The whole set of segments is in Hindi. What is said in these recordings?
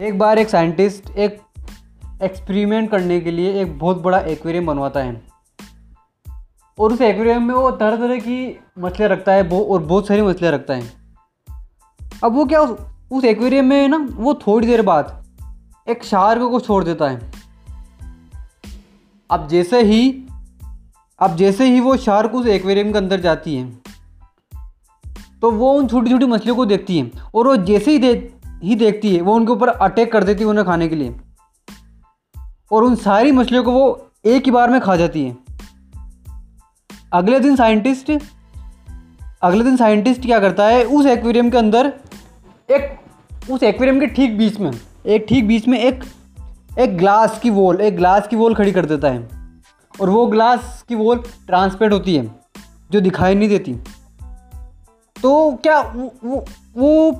एक बार एक साइंटिस्ट एक एक्सपेरिमेंट करने के लिए एक बहुत बड़ा एक्वेरियम बनवाता है। और उस एक्वेरियम में वो तरह तरह की मछलियाँ रखता है और बहुत सारी मछलियाँ रखता है। अब वो क्या उस, एक्वेरियम में ना वो थोड़ी देर बाद एक शार्क को छोड़ देता है। अब जैसे ही अब जैसे ही वो शार्क उस एक्वेरियम के अंदर जाती है तो वो उन छोटी छोटी मछलियों को देखती है। और वो जैसे ही दे ही देखती है। वो उनके ऊपर अटैक कर देती है उन्हें खाने के लिए। और उन सारी मछलियों को वो एक ही बार में खा जाती है। अगले दिन साइंटिस्ट अगले दिन साइंटिस्ट क्या करता है? उस एक्वेरियम के अंदर एक उस एक्वेरियम के ठीक बीच में एक ठीक बीच में एक एक ग्लास की वॉल एक ग्लास की वॉल खड़ी कर देता है। और वो ग्लास की वॉल ट्रांसपेरेंट होती है जो दिखाई नहीं देती। तो क्या वो वो, वो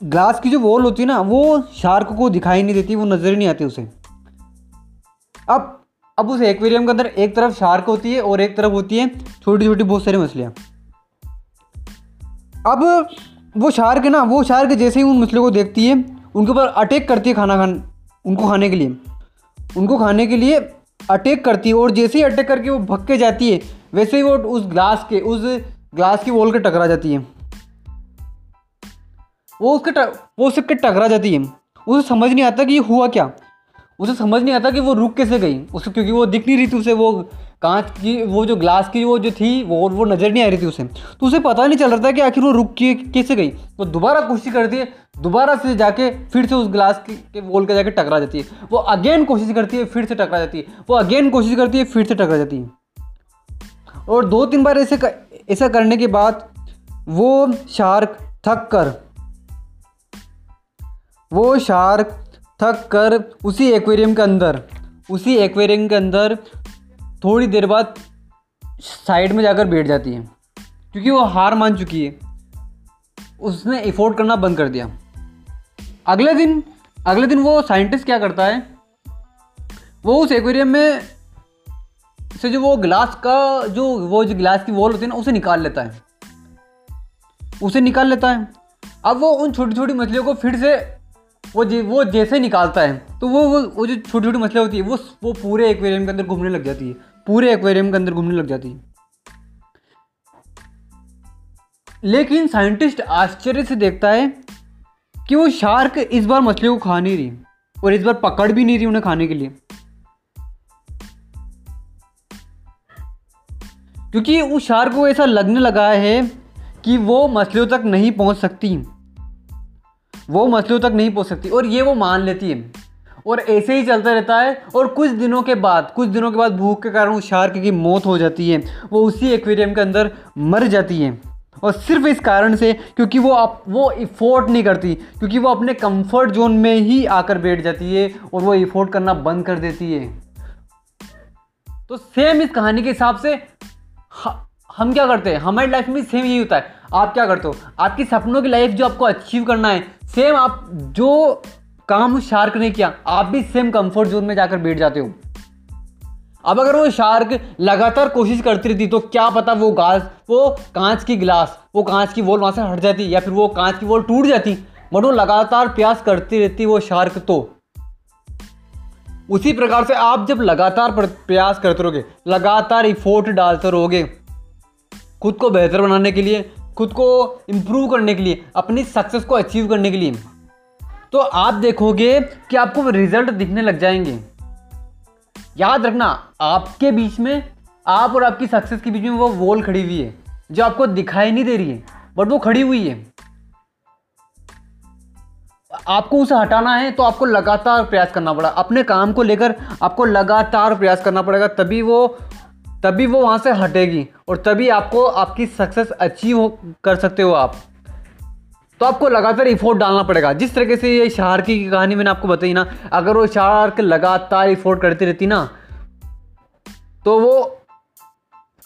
ग्लास की जो वॉल होती है ना, वो शार्क को दिखाई नहीं देती, वो नज़र ही नहीं आती उसे। अब अब उस एक्वेरियम के अंदर एक तरफ़ शार्क होती है और एक तरफ़ होती है छोटी छोटी बहुत सारी मछलियाँ। अब वो शार्क है ना, वो शार्क जैसे ही उन मछलियों को देखती है, उनके ऊपर अटैक करती है खाना खान, उनको खाने के लिए। उनको खाने के लिए अटैक करती है और जैसे ही अटैक करके वो भग के जाती है, वैसे ही वो उस ग्लास के, उस ग्लास की वॉल के टकरा जाती है। वो उसके ट, वो उसके टकरा जाती है। उसे समझ नहीं आता कि ये हुआ क्या। उसे समझ नहीं आता कि वो रुक कैसे गई। उसे क्योंकि वो दिख नहीं रही थी उसे वो कांच की वो जो ग्लास की वो जो थी वो वो नज़र नहीं आ रही थी उसे। तो उसे पता नहीं चल रहा था कि आखिर वो रुक के कैसे गई। तो दोबारा कोशिश करती है दोबारा से जाके फिर से उस ग्लास के, वॉल के जाके टकरा जाती है। वो अगेन कोशिश करती है फिर से टकरा जाती है। वो अगेन कोशिश करती है फिर से टकरा जाती है। और दो तीन बार ऐसे ऐसा करने के बाद वो शार्क थक कर वो शार्क थक कर उसी एक्वेरियम के अंदर, उसी एक्वेरियम के अंदर थोड़ी देर बाद साइड में जाकर बैठ जाती है, क्योंकि वो हार मान चुकी है। उसने एफोर्ड करना बंद कर दिया। अगले दिन अगले दिन वो साइंटिस्ट क्या करता है? वो उस एक्वेरियम में से जो वो ग्लास का, जो वो जो ग्लास की वॉल होती है ना, उसे निकाल लेता है। उसे निकाल लेता है। अब वो उन छोटी छोटी मछलियों को फिर से वो वो जैसे निकालता है तो वो वो वो जो छोटी छोटी मछलियाँ होती है, वो वो पूरे एक्वेरियम के अंदर घूमने लग जाती है। पूरे एक्वेरियम के अंदर घूमने लग जाती है। लेकिन साइंटिस्ट आश्चर्य से देखता है कि वो शार्क इस बार मछलियों को खा नहीं रही, और इस बार पकड़ भी नहीं रही उन्हें खाने के लिए। क्योंकि उस शार्क को ऐसा लगने लगा है कि वो मछलियों तक नहीं पहुँच सकती। वो मछलियों तक नहीं पहुँच सकती। और ये वो मान लेती है। और ऐसे ही चलता रहता है। और कुछ दिनों के बाद, कुछ दिनों के बाद भूख के कारण उस शार्क की मौत हो जाती है। वो उसी एक्वेरियम के अंदर मर जाती है। और सिर्फ़ इस कारण से क्योंकि वो आप वो इफोर्ट नहीं करती। क्योंकि वो अपने कंफर्ट जोन में ही आकर बैठ जाती है। और वो इफोर्ट करना बंद कर देती है। तो सेम इस कहानी के हिसाब से हम क्या करते हैं? हमारी लाइफ में सेम यही होता है। आप क्या करते हो? आपकी सपनों की लाइफ जो आपको अचीव करना है सेम आप जो काम शार्क ने किया, आप भी सेम कंफर्ट जोन में जाकर बैठ जाते हो। अब अगर वो शार्क लगातार कोशिश करती रहती तो क्या पता वो गास वो कांच की गिलास वो कांच की वॉल वहाँ से हट जाती, या फिर वो कांच की वॉल टूट जाती, बट वो लगातार प्रयास करती रहती वो शार्क तो। उसी प्रकार से आप जब लगातार प्रयास करते रहोगे, लगातार इफोर्ट डालते रहोगे खुद को बेहतर बनाने के लिए, खुद को इम्प्रूव करने के लिए, अपनी सक्सेस को अचीव करने के लिए। तो आप देखोगे कि आपको रिज़ल्ट दिखने लग जाएँगे। याद रखना, आपके बीच में, आप और आपकी सक्सेस के बीच में वो वॉल खड़ी हुई है, जो आपको दिखाई नहीं दे रही है बट वो खड़ी हुई है। आपको उसे हटाना है तो आपको लगातार प्रयास करना पड़ा। अपने काम को लेकर आपको लगातार प्रयास करना पड़ेगा, तभी वो तभी वो वहाँ से हटेगी और तभी आपको आपकी सक्सेस अचीव कर सकते हो आप। तो आपको लगातार इफोर्ट डालना पड़ेगा। जिस तरीके से ये शार्क की कहानी मैंने आपको बताई ना, अगर वो शार्क लगातार इफोर्ट करती रहती ना तो वो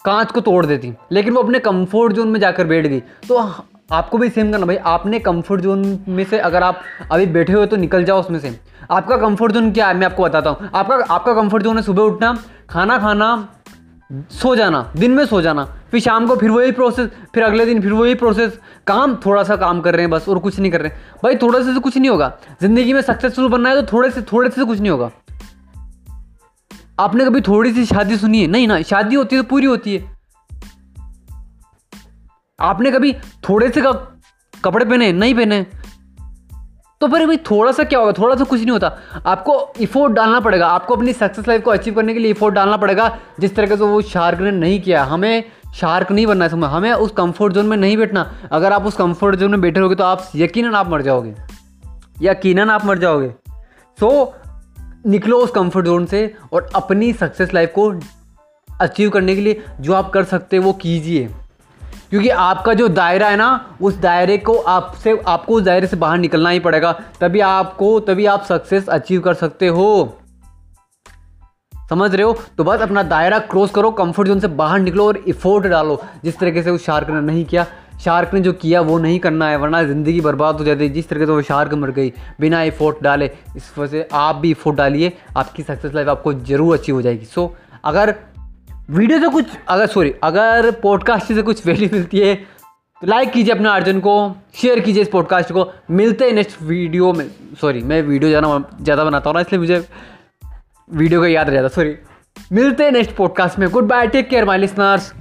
कांच को तोड़ देती। लेकिन वो अपने कंफर्ट जोन में जाकर बैठ गई। तो आपको भी सेम करना भाई, आपने कंफर्ट जोन में से अगर आप अभी बैठे हुए तो निकल जाओ उसमें से। आपका कंफर्ट जोन क्या है? मैं आपको बताता हूँ। आपका आपका कंफर्ट जोन है सुबह उठना, खाना खाना सो जाना, दिन में सो जाना, फिर शाम को फिर वही प्रोसेस फिर अगले दिन फिर वही प्रोसेस काम, थोड़ा सा काम कर रहे हैं बस, और कुछ नहीं कर रहे हैं। भाई, थोड़े से तो कुछ नहीं होगा। ज़िंदगी में सक्सेसफुल बनना है तो थोड़े से थोड़े से कुछ नहीं होगा। आपने कभी थोड़ी सी शादी सुनी है? नहीं ना, शादी होती है तो पूरी होती है। आपने कभी थोड़े से कपड़े पहने नहीं पहने तो फिर भाई थोड़ा सा क्या होगा? थोड़ा सा कुछ नहीं होता। आपको इफोर्ट डालना पड़ेगा। आपको अपनी सक्सेस लाइफ को अचीव करने के लिए इफोर्ट डालना पड़ेगा। जिस तरीके से वो शार्क ने नहीं किया। हमें शार्क नहीं बनना है समय। हमें उस कंफर्ट जोन में नहीं बैठना। अगर आप उस कंफर्ट जोन में बैठे होगे तो आप यकीनन आप मर जाओगे। यकीनन आप मर जाओगे। सो so, निकलो उस कंफर्ट जोन से और अपनी सक्सेस लाइफ को अचीव करने के लिए जो आप कर सकते हैं वो कीजिए। क्योंकि आपका जो दायरा है ना, उस दायरे को आपसे, आपको उस दायरे से बाहर निकलना ही पड़ेगा। तभी आपको, तभी आप सक्सेस अचीव कर सकते हो। समझ रहे हो? तो बस अपना दायरा क्रॉस करो कंफर्ट जोन से बाहर निकलो और इफोर्ट डालो। जिस तरीके से उस शार्क ने नहीं किया। शार्क ने जो किया, वो नहीं करना है, वरना ज़िंदगी बर्बाद हो जाती है। जिस तरीके से वो शार्क मर गई, बिना इफोर्ट डाले, इस वजह से आप भी इफोर्ट डालिए। आपकी सक्सेस लाइफ आपको ज़रूर अच्छी हो जाएगी। सो अगर वीडियो से कुछ, अगर सॉरी अगर पॉडकास्ट से कुछ वैल्यू मिलती है तो लाइक कीजिए अपने अर्जुन को शेयर कीजिए इस पॉडकास्ट को। मिलते हैं नेक्स्ट वीडियो में। सॉरी मैं वीडियो ज़्यादा ज़्यादा बनाता हूँ ना, इसलिए मुझे वीडियो का याद रह जाता सॉरी मिलते हैं नेक्स्ट पॉडकास्ट में। Good bye take care my listeners